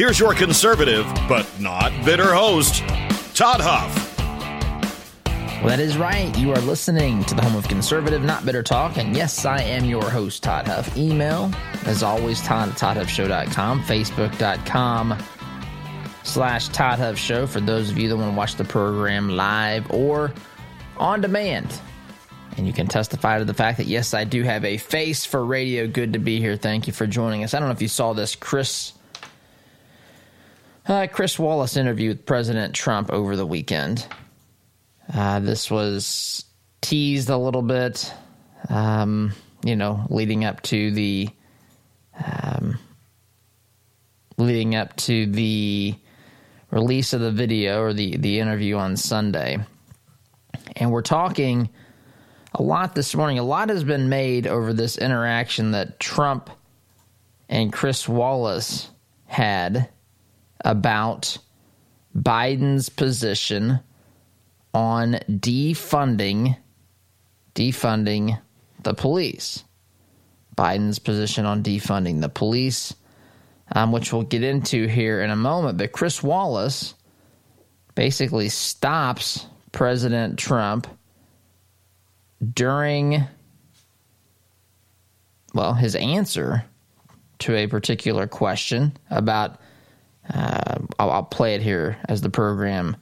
Here's your conservative, but not bitter host, Todd Huff. Well, that is right. You are listening to the home of conservative, not bitter talk. And yes, I am your host, Todd Huff. Email, as always, Todd at ToddHuffShow.com, Facebook.com slash Todd Huff Show for those of you that want to watch the program live or on demand. And you can testify to the fact that, yes, I do have a face for radio. Good to be here. Thank you for joining us. I don't know if you saw this. Chris uh, Chris Wallace interview with President Trump over the weekend. Uh, this was teased a little bit, um, you know, leading up to the um, leading up to the release of the video or the the interview on Sunday, and we're talking a lot this morning. A lot has been made over this interaction that Trump and Chris Wallace had about Biden's position on defunding defunding the police. Biden's position on defunding the police, um, which we'll get into here in a moment. But Chris Wallace basically stops President Trump during, well, his answer to a particular question about uh, I'll, I'll, play it here as the program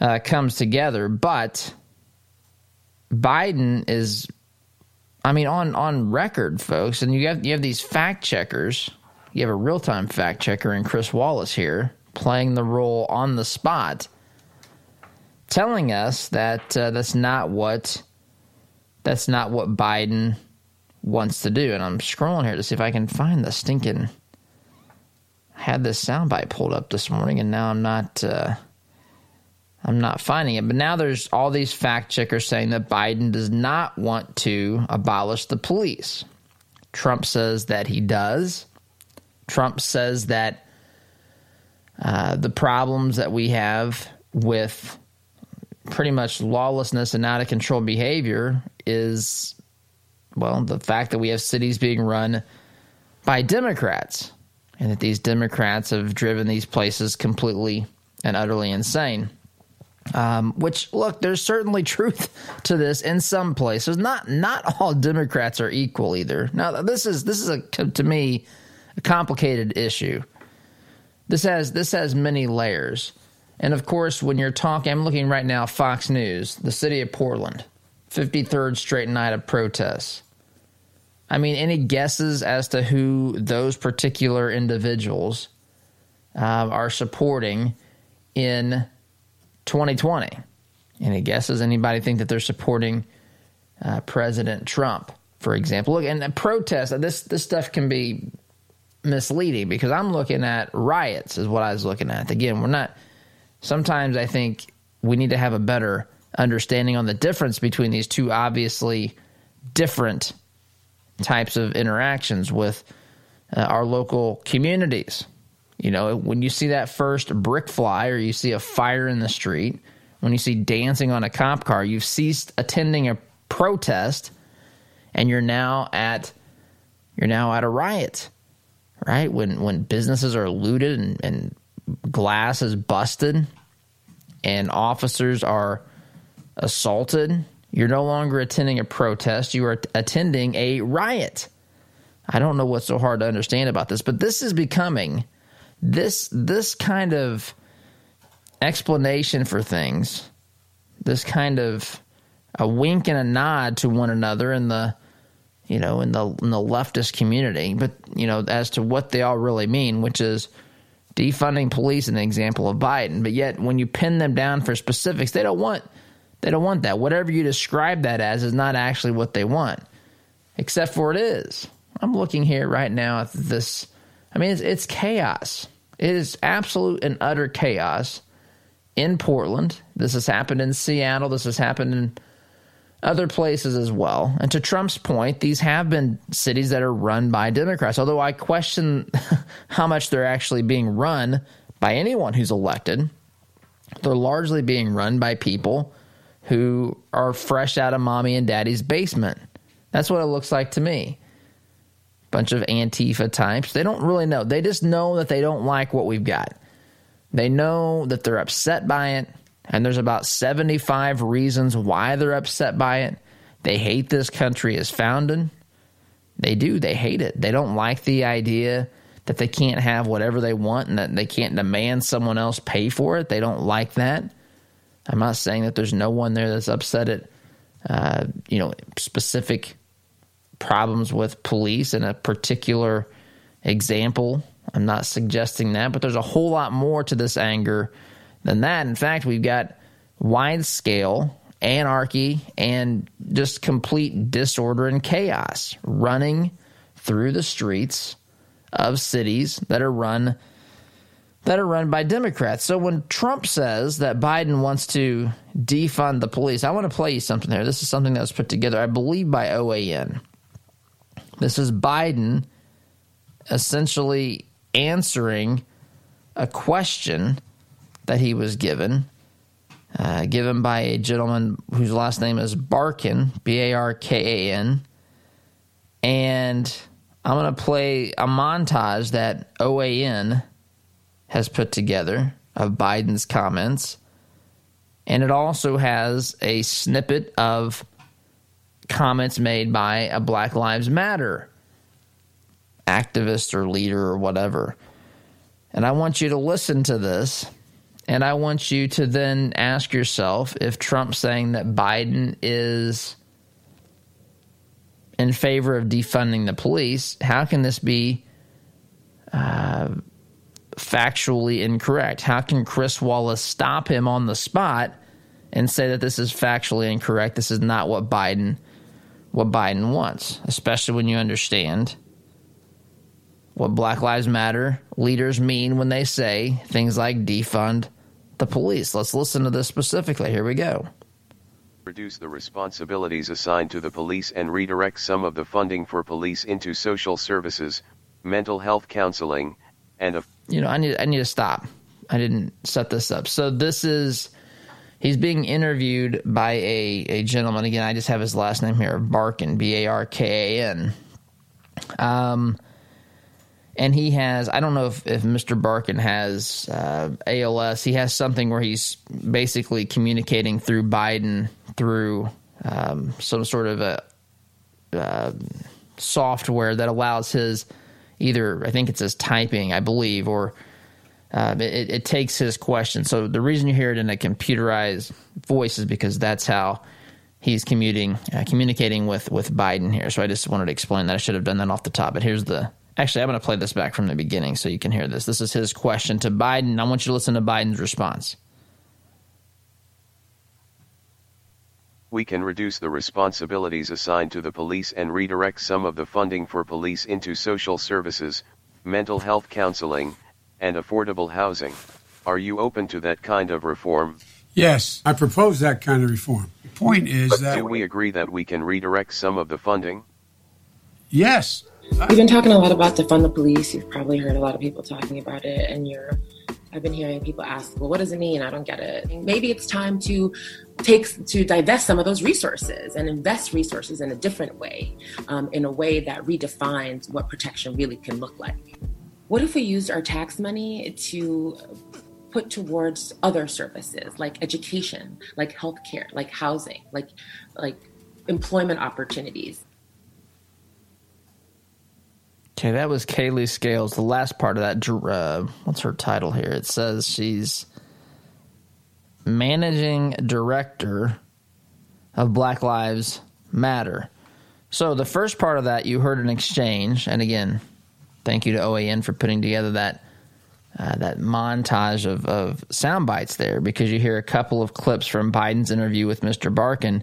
uh, comes together. But Biden is, I mean, on on record, folks, and you have you have these fact checkers. You have a real time fact checker in Chris Wallace here playing the role on the spot, telling us that uh, that's not what that's not what Biden wants to do. And I'm scrolling here to see if I can find the stinking had this soundbite pulled up this morning, and now I'm not. Uh, I'm not finding it. But now there's all these fact checkers saying that Biden does not want to abolish the police. Trump says that he does. Trump says that uh, the problems that we have with pretty much lawlessness and out of control behavior is, well, the fact that we have cities being run by Democrats and that these Democrats have driven these places completely and utterly insane. Um, which look, there's certainly truth to this in some places. Not not all Democrats are equal either. Now this is this is a to me a complicated issue. This has this has many layers, and of course, when you're talking, I'm looking right now. Fox News, the city of Portland, 53rd straight night of protests. I mean, any guesses as to who those particular individuals uh, are supporting in 2020? Any guesses? Anybody think that they're supporting uh, President Trump, for example? Look, and the protests. This this stuff can be misleading because I'm looking at riots, is what I was looking at. Again, we're not. Sometimes I think we need to have a better understanding on the difference between these two obviously different types of interactions with uh, our local communities. You know, when you see that first brick fly or you see a fire in the street, when you see dancing on a cop car, you've ceased attending a protest and you're now at you're now at a riot. Right? When when businesses are looted and, and glass is busted and officers are assaulted you're no longer attending a protest, you are attending a riot. I don't know what's so hard to understand about this, but this is becoming this this kind of explanation for things, this kind of a wink and a nod to one another in the you know in the in the leftist community, but you know as to what they all really mean, which is defunding police an example of Biden, but yet when you pin them down for specifics, they don't want they don't want that. Whatever you describe that as is not actually what they want. Except for it is. I'm looking here right now at this I mean it's, it's chaos. It is absolute and utter chaos in Portland. This has happened in Seattle. This has happened in other places as well. And to Trump's point, these have been cities that are run by Democrats, although I question how much they're actually being run by anyone who's elected. They're largely being run by people who are fresh out of mommy and daddy's basement. That's what it looks like to me. Bunch of Antifa types. They don't really know. They just know that they don't like what we've got. They know that they're upset by it and there's about 75 reasons why they're upset by it. They hate this country as founded. They do. They hate it. They don't like the idea that they can't have whatever they want and that they can't demand someone else pay for it. They don't like that. I'm not saying that there's no one there that's upset at, uh, you know, specific problems with police in a particular example. I'm not suggesting that, but there's a whole lot more to this anger than that. In fact, we've got wide scale anarchy and just complete disorder and chaos running through the streets of cities that are run that are run by Democrats. So when Trump says that Biden wants to defund the police, I want to play you something there. This is something that was put together, I believe, by OAN. This is Biden essentially answering a question that he was given, uh, given by a gentleman whose last name is Barkan, B A R K A N. And I'm going to play a montage that OAN has put together of Biden's comments. And it also has a snippet of comments made by a Black Lives Matter activist or leader or whatever. And I want you to listen to this and I want you to then ask yourself if Trump saying that Biden is in favor of defunding the police, how can this be uh, factually incorrect? How can Chris Wallace stop him on the spot and say that this is factually incorrect? This is not what Biden what Biden wants, especially when you understand what Black Lives Matter leaders mean when they say things like defund the police. Let's listen to this specifically. Here we go. Reduce the responsibilities assigned to the police and redirect some of the funding for police into social services, mental health counseling, and a. You know, I need I need to stop. I didn't set this up. So this is he's being interviewed by a a gentleman. Again, I just have his last name here, Barkan, B A R K A N. Um, and he has I don't know if, if Mr. Barkan has uh, ALS. He has something where he's basically communicating through Biden through um, some sort of a uh, software that allows his either I think it's his typing I believe or uh, it, it, takes his question. So the reason you hear it in a computerized voice is because that's how he's commuting uh, communicating with with Biden here. So I just wanted to explain that. I should have done that off the top, but here's the Actually, I'm going to play this back from the beginning so you can hear this. This is his question to Biden. I want you to listen to Biden's response. We can reduce the responsibilities assigned to the police and redirect some of the funding for police into social services, mental health counseling, and affordable housing. Are you open to that kind of reform? Yes, I propose that kind of reform. The point is but that. Do we agree that we can redirect some of the funding? Yes, We've been talking a lot about defund the police. You've probably heard a lot of people talking about it in Europe. I've been hearing people ask, well, what does it mean? I don't get it. Maybe it's time to take to divest some of those resources and invest resources in a different way, um, in a way that redefines what protection really can look like. What if we used our tax money to put towards other services like education, like healthcare, like housing, like like employment opportunities? Okay, that was Kailee Scales. The last part of that, uh, what's her title here? It says she's managing director of Black Lives Matter. So the first part of that, you heard an exchange, and again, thank you to OAN for putting together that uh, that montage of, of sound bites there because you hear a couple of clips from Biden's interview with Mr. Barkan,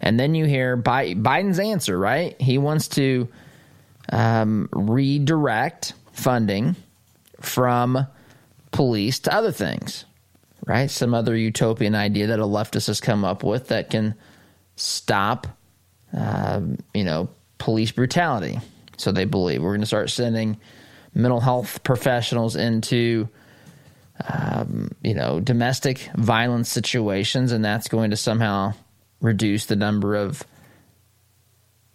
and then you hear Bi- Biden's answer. Right, he wants to um, redirect funding from police to other things. Right, some other utopian idea that a leftist has come up with that can stop, uh, you know, police brutality. So they believe we're going to start sending mental health professionals into um, you know domestic violence situations, and that's going to somehow reduce the number of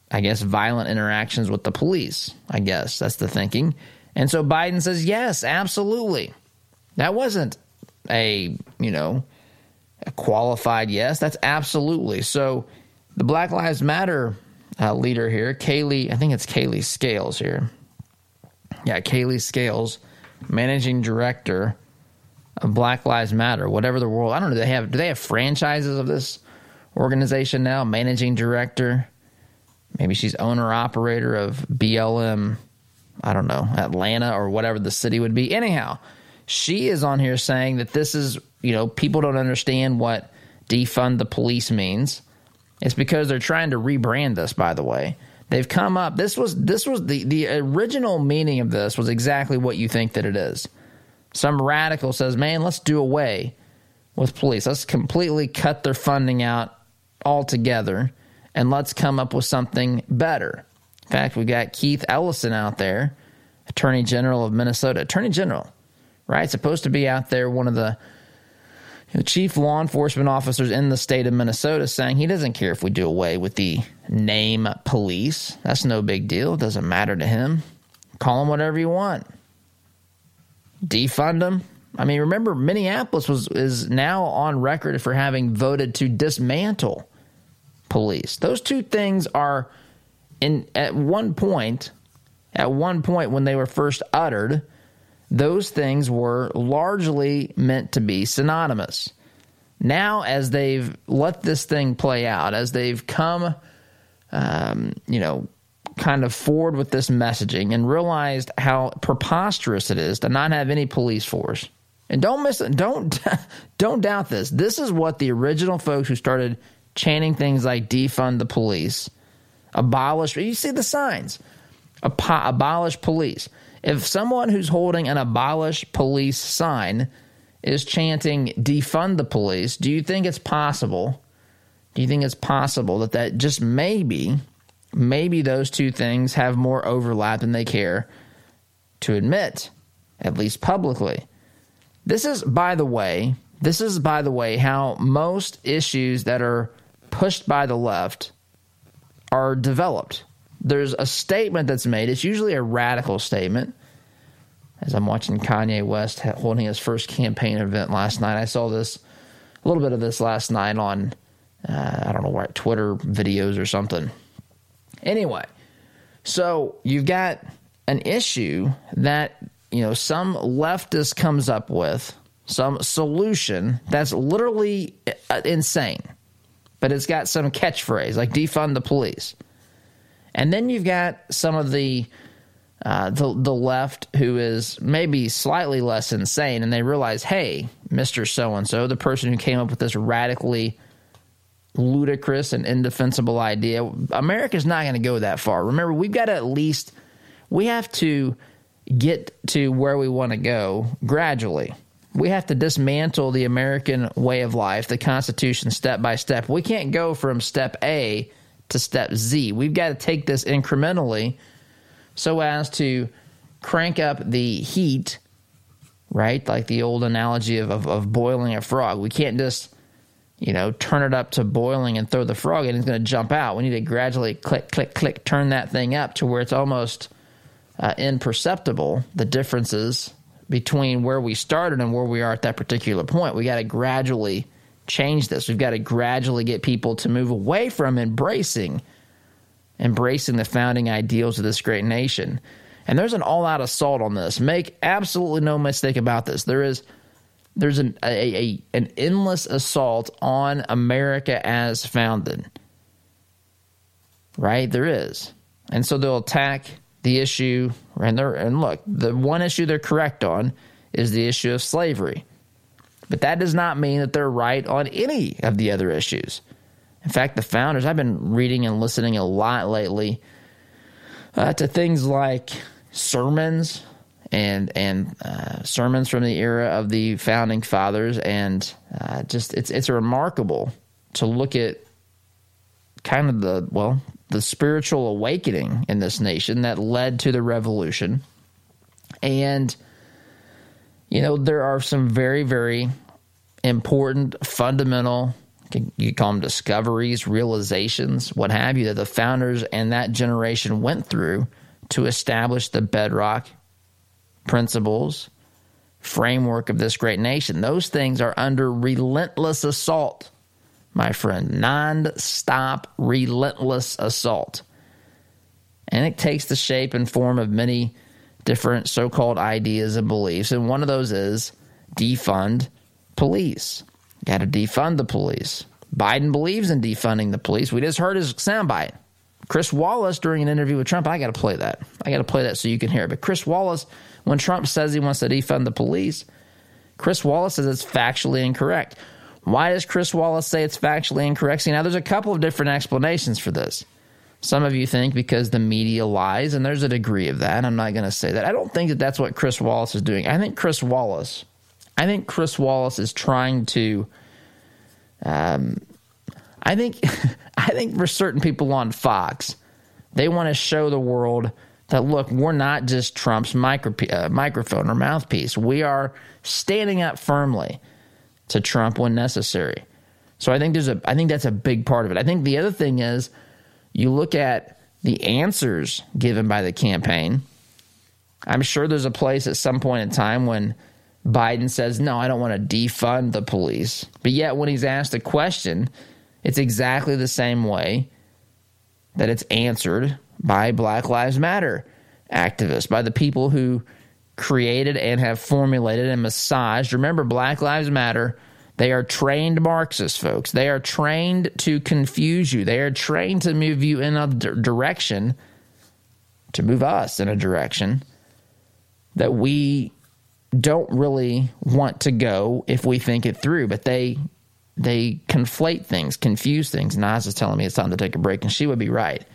I guess violent interactions with the police. I guess that's the thinking. And so Biden says, yes, absolutely. That wasn't a, you know, a qualified yes. That's absolutely. So the Black Lives Matter uh, leader here, Kailee, I think it's Kailee Scales here yeah, Kailee Scales, managing director of Black Lives Matter, whatever the world. I don't know. Do they have do they have franchises of this organization now? Managing director. Maybe she's owner operator of BLM. I don't know Atlanta or whatever the city would be. Anyhow, she is on here saying that this is you know people don't understand what defund the police means. It's because they're trying to rebrand this. By the way, They've come up. This was this was the the original meaning of this was exactly what you think that it is. Some radical says, "Man, let's do away with police. Let's completely cut their funding out altogether, and let's come up with something better." In fact, we've got Keith Ellison out there, Attorney General of Minnesota. Attorney General, right? Supposed to be out there, one of the the chief law enforcement officers in the state of Minnesota saying he doesn't care if we do away with the name police. That's no big deal. It doesn't matter to him. Call them whatever you want. Defund them. I mean, remember Minneapolis was is now on record for having voted to dismantle police. Those two things are in at one point at one point when they were first uttered those things were largely meant to be synonymous. Now, as they've let this thing play out, as they've come, um, you know, kind of forward with this messaging and realized how preposterous it is to not have any police force. And don't miss. Don't don't doubt this. This is what the original folks who started chanting things like defund the police, abolish. You see the signs, abolish police. If someone who's holding an abolish police sign is chanting defund the police, do you think it's possible? Do you think it's possible that that just maybe, maybe those two things have more overlap than they care to admit, at least publicly? This is, by the way, this is, by the way, how most issues that are pushed by the left are developed there's a statement that's made. It's usually a radical statement. As I'm watching Kanye West holding his first campaign event last night, I saw this a little bit of this last night on uh, I don't know what Twitter videos or something. Anyway, so you've got an issue that you know some leftist comes up with some solution that's literally uh, insane, but it's got some catchphrase like defund the police. And then you've got some of the uh, the the left who is maybe slightly less insane, and they realize, hey, Mister So and So, the person who came up with this radically ludicrous and indefensible idea, America's not going to go that far. Remember, we've got to at least we have to get to where we want to go gradually. We have to dismantle the American way of life, the Constitution, step by step. We can't go from step A to step Z. We've got to take this incrementally so as to crank up the heat, right? Like the old analogy of, of, of boiling a frog. We can't just, you know, turn it up to boiling and throw the frog in. It's going to jump out. We need to gradually click, click, click, turn that thing up to where it's almost uh, imperceptible, the differences between where we started and where we are at that particular point. We got to gradually change this. We've got to gradually get people to move away from embracing embracing the founding ideals of this great nation. And there's an all out assault on this. Make absolutely no mistake about this. There is there's an a, a, an endless assault on America as founded. Right? There is. And so they'll attack the issue and they're and look, the one issue they're correct on is the issue of slavery. But that does not mean that they're right on any of the other issues. In fact, the founders, I've been reading and listening a lot lately uh, to things like sermons and and uh, sermons from the era of the founding fathers, and uh, just it's it's remarkable to look at kind of the well the spiritual awakening in this nation that led to the revolution, and you know there are some very very important fundamental you call them discoveries, realizations, what have you, that the founders and that generation went through to establish the bedrock principles, framework of this great nation. Those things are under relentless assault, my friend. Non stop, relentless assault. And it takes the shape and form of many different so called ideas and beliefs. And one of those is defund police. Got to defund the police. Biden believes in defunding the police. We just heard his soundbite. Chris Wallace during an interview with Trump, I got to play that. I got to play that so you can hear it. But Chris Wallace, when Trump says he wants to defund the police, Chris Wallace says it's factually incorrect. Why does Chris Wallace say it's factually incorrect? See, now there's a couple of different explanations for this. Some of you think because the media lies, and there's a degree of that. I'm not going to say that. I don't think that that's what Chris Wallace is doing. I think Chris Wallace, I think Chris Wallace is trying to um, I think I think for certain people on Fox, they want to show the world that look, we're not just Trump's micro, uh, microphone or mouthpiece. We are standing up firmly to Trump when necessary. So I think there's a I think that's a big part of it. I think the other thing is you look at the answers given by the campaign. I'm sure there's a place at some point in time when Biden says, No, I don't want to defund the police. But yet, when he's asked a question, it's exactly the same way that it's answered by Black Lives Matter activists, by the people who created and have formulated and massaged. Remember, Black Lives Matter, they are trained Marxists, folks. They are trained to confuse you, they are trained to move you in a direction, to move us in a direction that we don't really want to go if we think it through, but they they conflate things, confuse things. Naz is telling me it's time to take a break, and she would be right.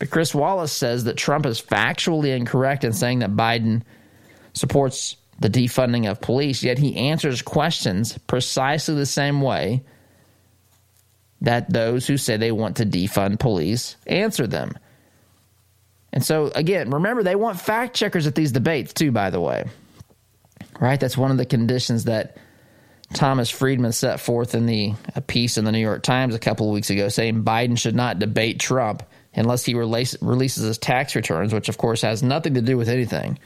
But Chris Wallace says that Trump is factually incorrect in saying that Biden supports the defunding of police, yet he answers questions precisely the same way that those who say they want to defund police answer them. And so, again, remember, they want fact checkers at these debates, too, by the way right? That's one of the conditions that Thomas Friedman set forth in the a piece in the New York Times a couple of weeks ago, saying Biden should not debate Trump unless he release, releases his tax returns, which of course has nothing to do with anything.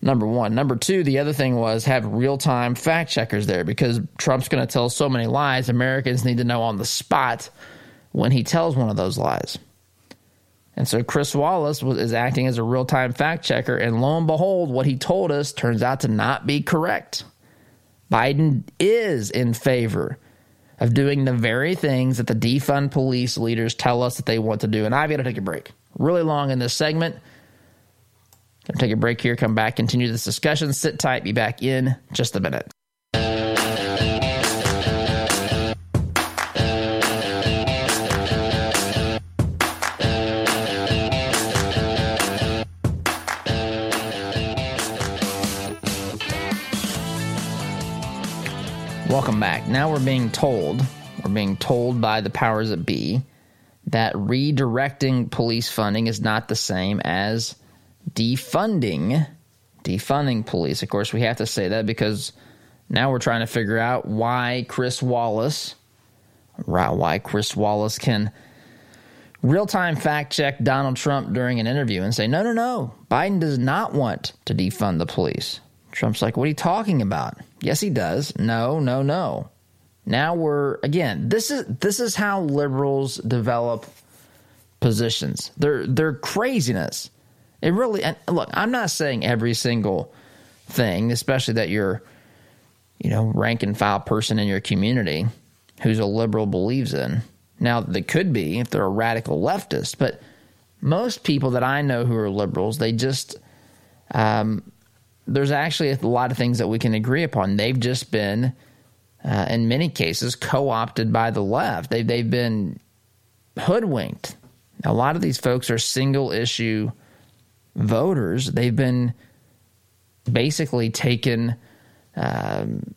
Number one. Number two, the other thing was have real time fact checkers there because Trump's going to tell so many lies. Americans need to know on the spot when he tells one of those lies. And so Chris Wallace was, is acting as a real time fact checker. And lo and behold, what he told us turns out to not be correct. Biden is in favor of doing the very things that the defund police leaders tell us that they want to do. And I've got to take a break. Really long in this segment. Gonna take a break here, come back, continue this discussion. Sit tight, be back in just a minute. Welcome back. Now we're being told, we're being told by the powers that be, that redirecting police funding is not the same as defunding defunding police. Of course, we have to say that because now we're trying to figure out why Chris Wallace, right? why Chris Wallace can real time fact check Donald Trump during an interview and say, no, no, no, Biden does not want to defund the police. Trump's like, what are you talking about? Yes, he does. No, no, no. Now we're again. This is this is how liberals develop positions. They're they're craziness. It really, look, I'm not saying every single thing, especially that you're, you know, rank and file person in your community who's a liberal believes in. Now, they could be if they're a radical leftist, but most people that I know who are liberals, they just, um, there's actually a lot of things that we can agree upon. They've just been, uh, in many cases, co opted by the left. They, they've been hoodwinked. A lot of these folks are single issue voters. They've been basically taken, um,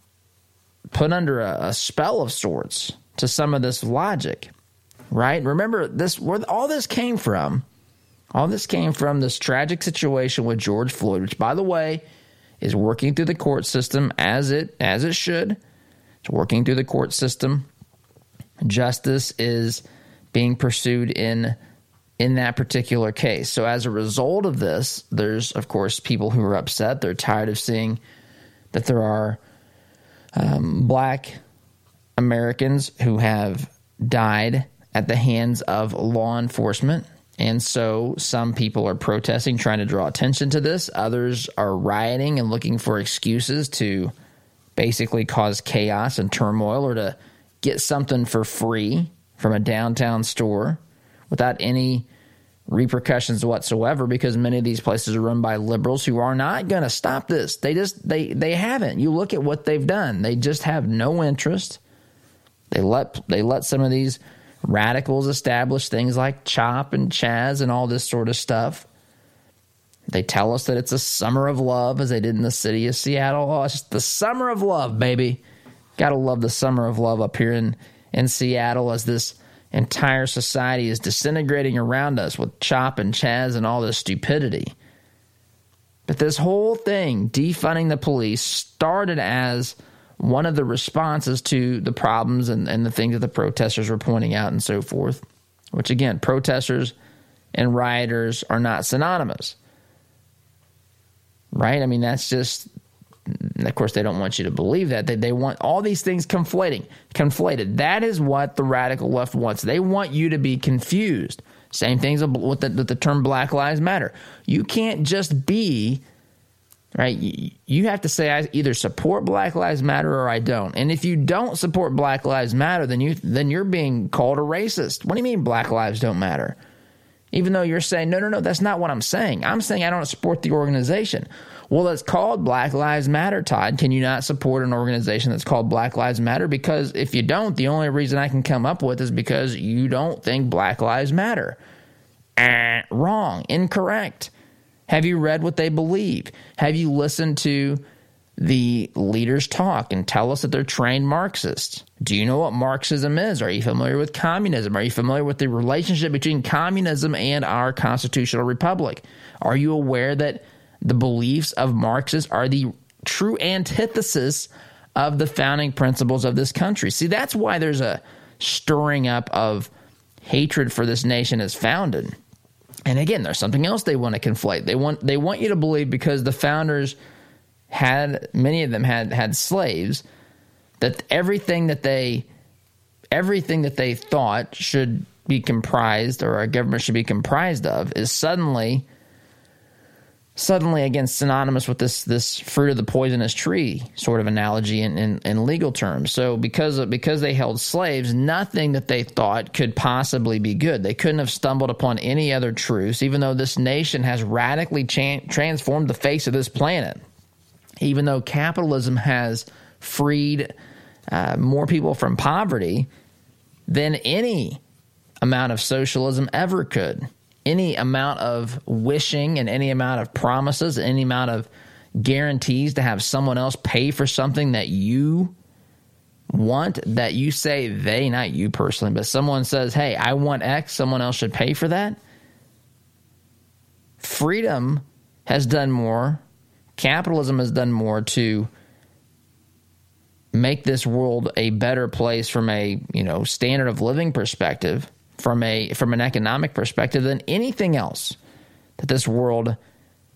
put under a, a spell of sorts to some of this logic, right? Remember this where all this came from. All this came from this tragic situation with George Floyd, which, by the way, is working through the court system as it as it should. It's working through the court system. Justice is being pursued in in that particular case. So as a result of this, there's of course people who are upset. They're tired of seeing that there are um, black Americans who have died at the hands of law enforcement. And so some people are protesting, trying to draw attention to this. Others are rioting and looking for excuses to basically cause chaos and turmoil or to get something for free from a downtown store without any repercussions whatsoever because many of these places are run by liberals who are not going to stop this. They just they they haven't. You look at what they've done. They just have no interest. They let they let some of these radicals establish things like CHOP and Chaz and all this sort of stuff. They tell us that it's a summer of love as they did in the city of Seattle. Oh, it's the summer of love, baby. Got to love the summer of love up here in in Seattle as this entire society is disintegrating around us with Chop and Chaz and all this stupidity. But this whole thing, defunding the police, started as one of the responses to the problems and, and the things that the protesters were pointing out and so forth. Which, again, protesters and rioters are not synonymous. Right? I mean, that's just of course, they don't want you to believe that. They, they want all these things conflating, conflated. That is what the radical left wants. They want you to be confused. Same things with the, with the term Black Lives Matter. You can't just be right. You, have to say I either support Black Lives Matter or I don't. And if you don't support Black Lives Matter, then you then you're being called a racist. What do you mean Black lives don't matter? Even though you're saying no, no, no, that's not what I'm saying. I'm saying I don't support the organization. Well, it's called Black Lives Matter, Todd. Can you not support an organization that's called Black Lives Matter? Because if you don't, the only reason I can come up with is because you don't think Black Lives Matter. Eh, wrong, incorrect. Have you read what they believe? Have you listened to the leaders talk and tell us that they're trained Marxists? Do you know what Marxism is? Are you familiar with communism? Are you familiar with the relationship between communism and our constitutional republic? Are you aware that the beliefs of Marxists are the true antithesis of the founding principles of this country. See, that's why there's a stirring up of hatred for this nation as founded. And again, there's something else they want to conflate. They want they want you to believe because the founders had many of them had had slaves that everything that they everything that they thought should be comprised or our government should be comprised of is suddenly suddenly again synonymous with this this fruit of the poisonous tree sort of analogy in, in, in legal terms. So because of, because they held slaves, nothing that they thought could possibly be good. They couldn't have stumbled upon any other truths, even though this nation has radically cha- transformed the face of this planet. Even though capitalism has freed uh, more people from poverty than any amount of socialism ever could any amount of wishing and any amount of promises, any amount of guarantees to have someone else pay for something that you want, that you say they, not you personally, but someone says, hey, I want X, someone else should pay for that. Freedom has done more, capitalism has done more to make this world a better place from a you know standard of living perspective from a from an economic perspective than anything else that this world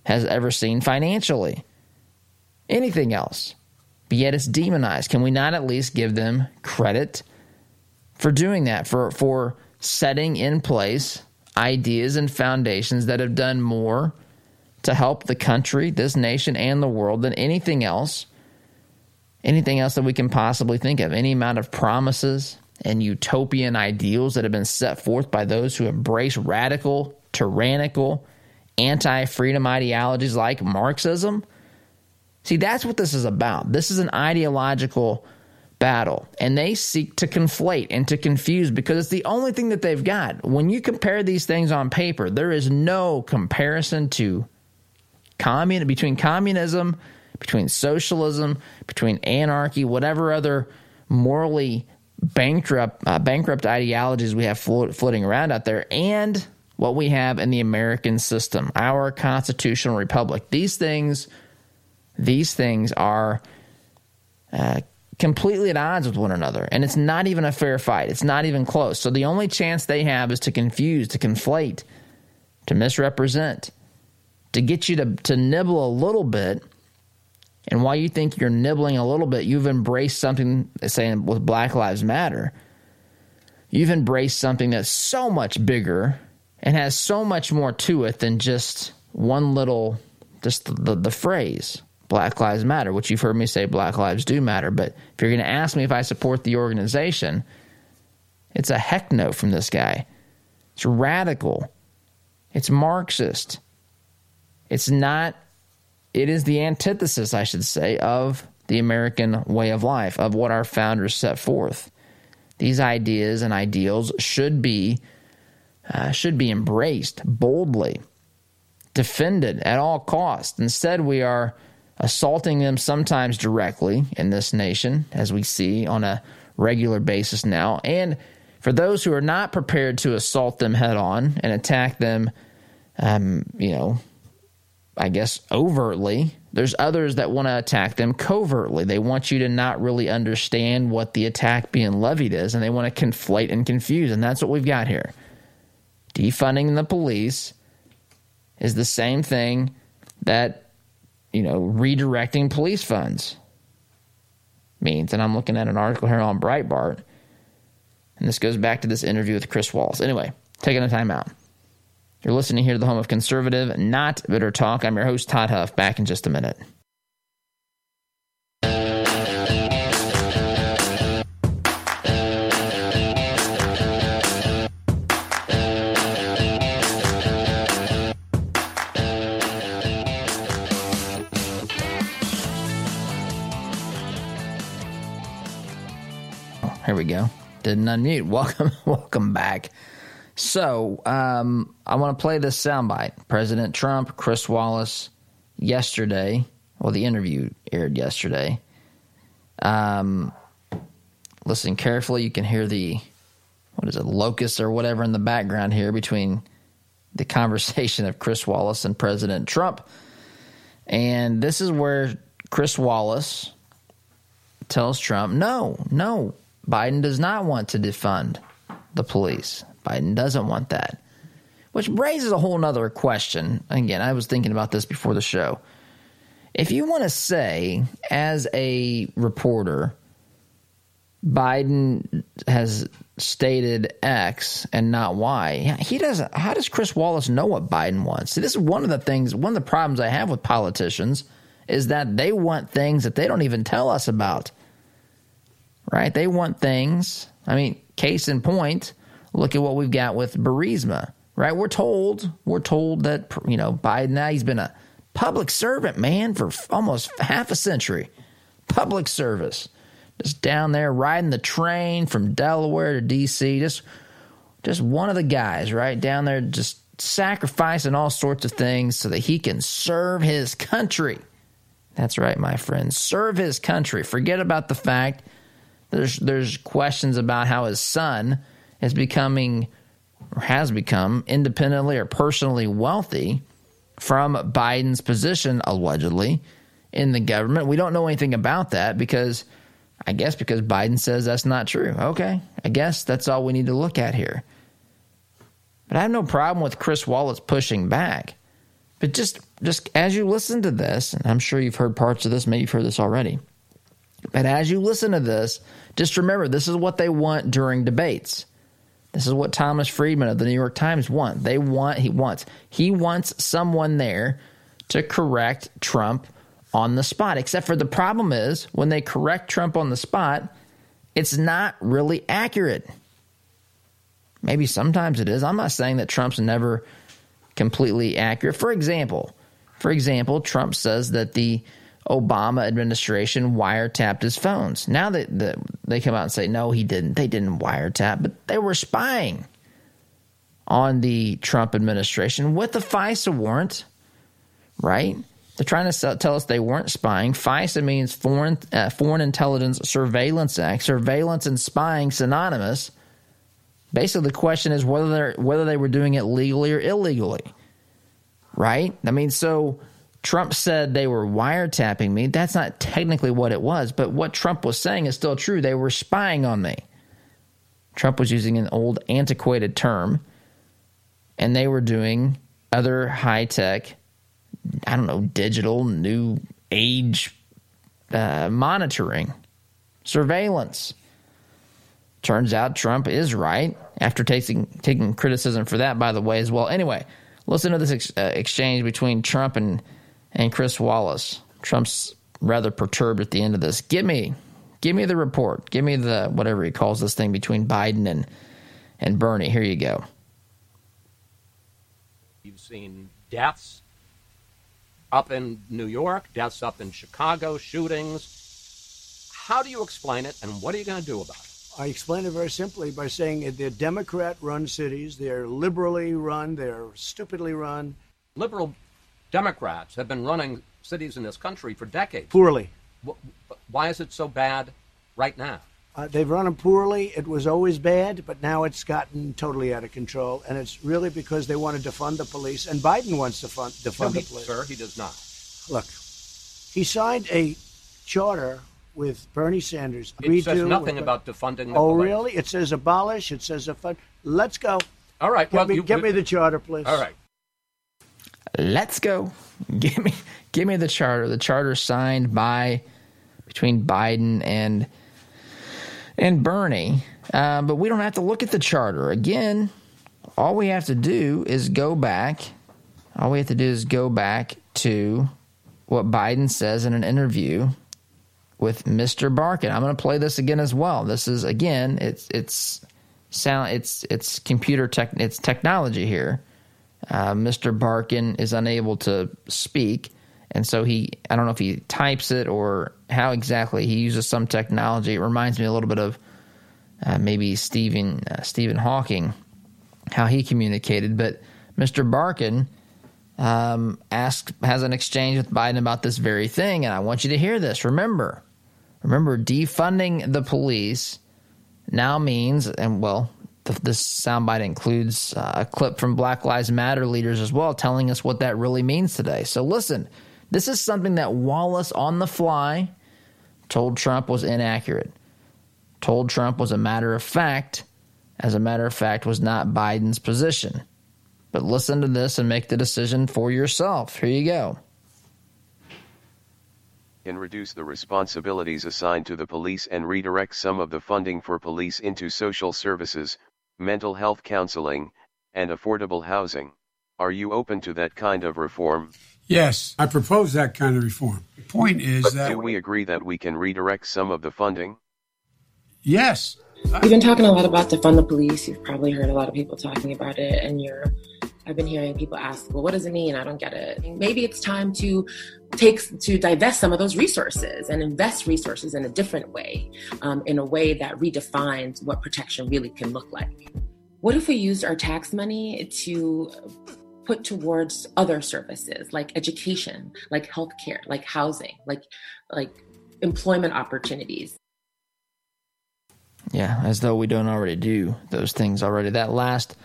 has ever seen financially. Anything else. But yet it's demonized. Can we not at least give them credit for doing that, for for setting in place ideas and foundations that have done more to help the country, this nation, and the world than anything else. Anything else that we can possibly think of. Any amount of promises and utopian ideals that have been set forth by those who embrace radical, tyrannical, anti freedom ideologies like Marxism. See, that's what this is about. This is an ideological battle, and they seek to conflate and to confuse because it's the only thing that they've got. When you compare these things on paper, there is no comparison to commun between communism, between socialism, between anarchy, whatever other morally bankrupt uh, bankrupt ideologies we have floating around out there, and what we have in the American system, our constitutional republic. These things, these things are uh, completely at odds with one another, and it's not even a fair fight. It's not even close. So the only chance they have is to confuse, to conflate, to misrepresent, to get you to to nibble a little bit. And while you think you're nibbling a little bit, you've embraced something, saying with Black Lives Matter, you've embraced something that's so much bigger and has so much more to it than just one little, just the, the, the phrase. Black Lives Matter, which you've heard me say Black Lives do matter. But if you're going to ask me if I support the organization, it's a heck no from this guy. It's radical. It's Marxist. It's not, it is the antithesis, I should say, of the American way of life, of what our founders set forth. These ideas and ideals should be uh, should be embraced boldly, defended at all costs. Instead, we are assaulting them sometimes directly in this nation, as we see on a regular basis now. And for those who are not prepared to assault them head on and attack them, um, you know, I guess overtly, there's others that want to attack them covertly. They want you to not really understand what the attack being levied is, and they want to conflate and confuse. And that's what we've got here defunding the police is the same thing that, you know, redirecting police funds means. And I'm looking at an article here on Breitbart, and this goes back to this interview with Chris Wallace. Anyway, taking a time out. You're listening here to the home of conservative, not bitter talk. I'm your host, Todd Huff. Back in just a minute. Here we go. Didn't unmute. Welcome, welcome back. So, um, I want to play this soundbite. President Trump, Chris Wallace, yesterday. Well, the interview aired yesterday. Um, listen carefully. You can hear the what is it, locust or whatever in the background here between the conversation of Chris Wallace and President Trump. And this is where Chris Wallace tells Trump, no, no, Biden does not want to defund the police. Biden doesn't want that. Which raises a whole nother question. Again, I was thinking about this before the show. If you want to say, as a reporter, Biden has stated X and not Y. He doesn't. How does Chris Wallace know what Biden wants? See, this is one of the things. One of the problems I have with politicians is that they want things that they don't even tell us about right? They want things. I mean, case in point, look at what we've got with Burisma, right? We're told, we're told that, you know, Biden now, he's been a public servant, man, for almost half a century. Public service. Just down there riding the train from Delaware to D.C., just, just one of the guys, right? Down there just sacrificing all sorts of things so that he can serve his country. That's right, my friends. Serve his country. Forget about the fact there's there's questions about how his son is becoming or has become independently or personally wealthy from Biden's position allegedly in the government. We don't know anything about that because I guess because Biden says that's not true. Okay, I guess that's all we need to look at here. But I have no problem with Chris Wallace pushing back. But just just as you listen to this, and I'm sure you've heard parts of this, maybe you've heard this already. But as you listen to this, just remember this is what they want during debates. This is what Thomas Friedman of the New York Times want. They want he wants he wants someone there to correct Trump on the spot. Except for the problem is when they correct Trump on the spot, it's not really accurate. Maybe sometimes it is. I'm not saying that Trump's never completely accurate. For example, for example, Trump says that the Obama administration wiretapped his phones. Now that the, they come out and say no, he didn't. They didn't wiretap, but they were spying on the Trump administration with the FISA warrant, right? They're trying to tell us they weren't spying. FISA means Foreign uh, Foreign Intelligence Surveillance Act. Surveillance and spying synonymous. Basically, the question is whether they whether they were doing it legally or illegally, right? I mean, so Trump said they were wiretapping me. That's not technically what it was, but what Trump was saying is still true. They were spying on me. Trump was using an old, antiquated term, and they were doing other high tech I don't know, digital, new age uh, monitoring, surveillance. Turns out Trump is right after taking taking criticism for that, by the way, as well. Anyway, listen to this ex- uh, exchange between Trump and and Chris Wallace. Trump's rather perturbed at the end of this. Give me, give me the report. Give me the whatever he calls this thing between Biden and and Bernie. Here you go. You've seen deaths up in New York, deaths up in Chicago, shootings. How do you explain it, and what are you going to do about it? I explain it very simply by saying they're Democrat run cities, they're liberally run, they're stupidly run. Liberal Democrats have been running cities in this country for decades. Poorly. Why is it so bad right now? Uh, they've run them poorly. It was always bad, but now it's gotten totally out of control. And it's really because they want to defund the police. And Biden wants to fund, defund no, he, the police. Sir, he does not. Look, he signed a charter with Bernie Sanders. It says nothing about defunding the Oh, police. really? It says abolish. It says fund. Let's go. All right. Get, well, me, you, get me the charter, please. All right. Let's go. Give me, give me the charter. The charter signed by between Biden and and Bernie. Uh, but we don't have to look at the charter. Again, all we have to do is go back. All we have to do is go back to what Biden says in an interview with Mr. Barkan. I'm going to play this again as well. This is again, it's it's sound it's it's computer tech it's technology here. Uh, Mr. Barkan is unable to speak, and so he I don't know if he types it or how exactly he uses some technology. It reminds me a little bit of uh, maybe Stephen uh, Stephen Hawking, how he communicated. But Mr. Barkan um, has an exchange with Biden about this very thing, and I want you to hear this. Remember, remember, defunding the police now means, and well, this soundbite includes uh, a clip from Black Lives Matter leaders as well, telling us what that really means today. So listen, this is something that Wallace on the fly told Trump was inaccurate, told Trump was a matter of fact. As a matter of fact, was not Biden's position. But listen to this and make the decision for yourself. Here you go. Can reduce the responsibilities assigned to the police and redirect some of the funding for police into social services, mental health counseling, and affordable housing. Are you open to that kind of reform? Yes, I propose that kind of reform. The point is but that do we agree that we can redirect some of the funding? Yes. We've been talking a lot about defund the police. You've probably heard a lot of people talking about it, and you're. I've been hearing people ask, "Well, what does it mean?" I don't get it. Maybe it's time to take to divest some of those resources and invest resources in a different way, um, in a way that redefines what protection really can look like. What if we used our tax money to put towards other services like education, like healthcare, like housing, like like employment opportunities? Yeah, as though we don't already do those things already. That last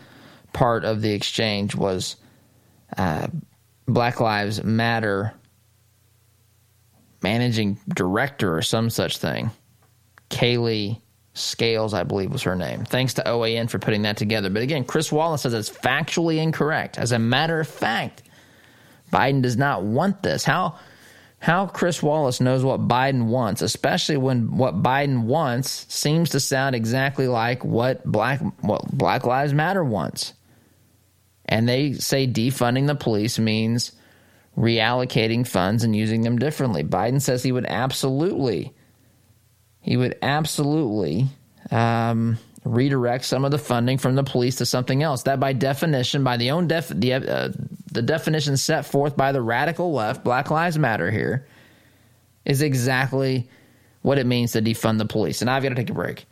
part of the exchange was uh, Black Lives Matter managing director or some such thing. Kailee Scales, I believe, was her name. Thanks to OAN for putting that together. But again, Chris Wallace says it's factually incorrect. As a matter of fact, Biden does not want this. How how Chris Wallace knows what Biden wants, especially when what Biden wants seems to sound exactly like what Black what Black Lives Matter wants. And they say defunding the police means reallocating funds and using them differently. Biden says he would absolutely, he would absolutely um, redirect some of the funding from the police to something else. That, by definition, by the own def, the uh, the definition set forth by the radical left, Black Lives Matter here, is exactly what it means to defund the police. And I've got to take a break.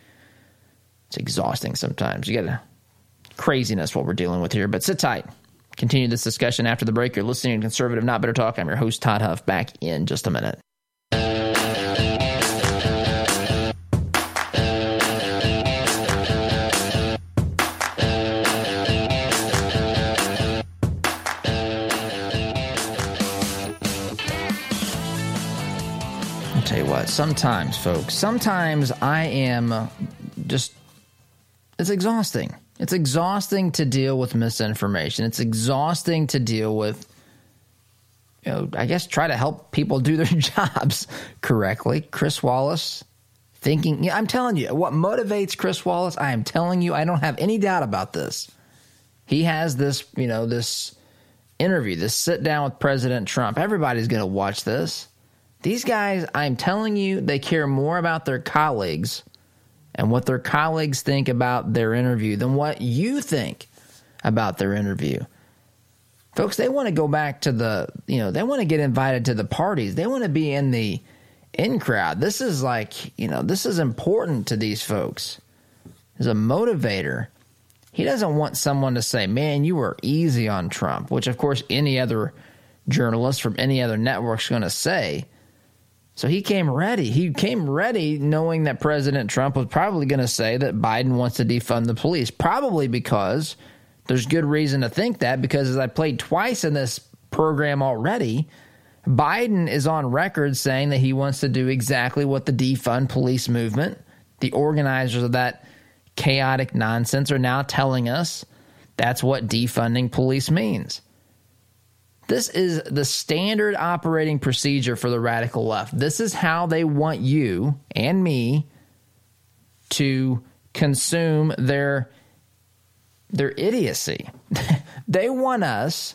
It's exhausting sometimes. You got to craziness what we're dealing with here, but sit tight. Continue this discussion after the break. You're listening to Conservative Not Better Talk. I'm your host, Todd Huff, back in just a minute. I'll tell you what, sometimes, folks, sometimes I am just, it's exhausting. It's exhausting to deal with misinformation. It's exhausting to deal with, you know, I guess try to help people do their jobs correctly. Chris Wallace thinking, yeah, I'm telling you, what motivates Chris Wallace, I am telling you, I don't have any doubt about this. He has this, you know, this interview, this sit down with President Trump. Everybody's going to watch this. These guys, I'm telling you, they care more about their colleagues and what their colleagues think about their interview than what you think about their interview. Folks, they want to go back to the, you know, they want to get invited to the parties. They want to be in the in crowd. This is like, you know, this is important to these folks. As a motivator, he doesn't want someone to say, man, you were easy on Trump, which, of course, any other journalist from any other network is going to say. So he came ready. He came ready knowing that President Trump was probably going to say that Biden wants to defund the police, probably because there's good reason to think that because as I played twice in this program already, Biden is on record saying that he wants to do exactly what the defund police movement, the organizers of that chaotic nonsense are now telling us that's what defunding police means. This is the standard operating procedure for the radical left. This is how they want you and me to consume their their idiocy. they want us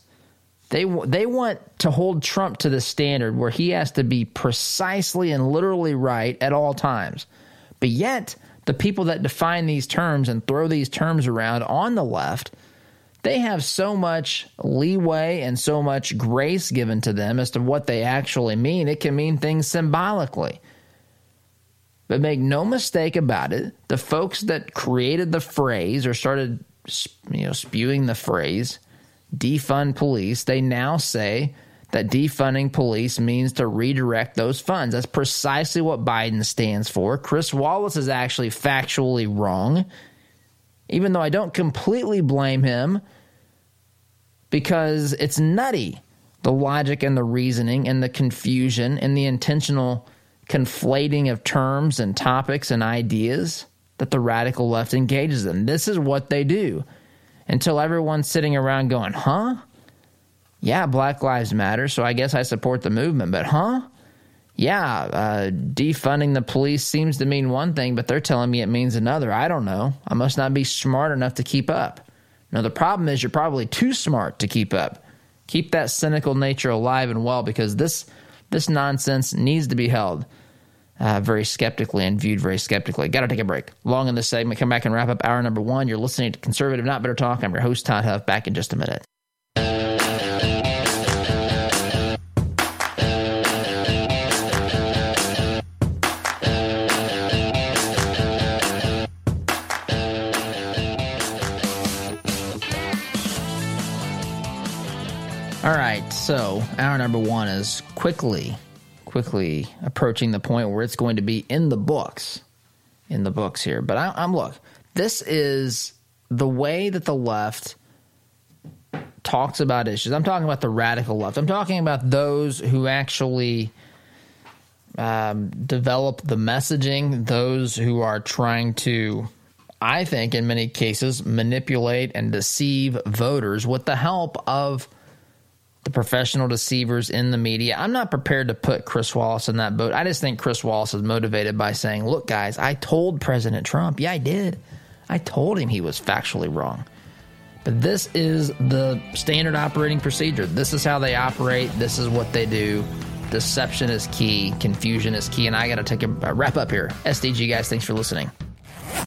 they they want to hold Trump to the standard where he has to be precisely and literally right at all times. But yet, the people that define these terms and throw these terms around on the left they have so much leeway and so much grace given to them as to what they actually mean. It can mean things symbolically. But make no mistake about it, the folks that created the phrase or started you know spewing the phrase defund police, they now say that defunding police means to redirect those funds. That's precisely what Biden stands for. Chris Wallace is actually factually wrong even though I don't completely blame him because it's nutty the logic and the reasoning and the confusion and the intentional conflating of terms and topics and ideas that the radical left engages in. This is what they do until everyone's sitting around going, huh? Yeah, Black Lives Matter, so I guess I support the movement, but huh? Yeah, uh, defunding the police seems to mean one thing, but they're telling me it means another. I don't know. I must not be smart enough to keep up. Now, the problem is you're probably too smart to keep up. Keep that cynical nature alive and well because this this nonsense needs to be held uh, very skeptically and viewed very skeptically. Got to take a break. Long in this segment. Come back and wrap up hour number one. You're listening to Conservative Not Better Talk. I'm your host, Todd Huff. Back in just a minute. So hour number one is quickly, quickly approaching the point where it's going to be in the books, in the books here. But I, I'm look, this is the way that the left talks about issues. I'm talking about the radical left. I'm talking about those who actually um, develop the messaging, those who are trying to, I think, in many cases, manipulate and deceive voters with the help of the professional deceivers in the media. I'm not prepared to put Chris Wallace in that boat. I just think Chris Wallace is motivated by saying, look, guys, I told President Trump, yeah, I did. I told him he was factually wrong. But this is the standard operating procedure. This is how they operate. This is what they do. Deception is key. Confusion is key. And I got to take a wrap up here. SDG guys, thanks for listening.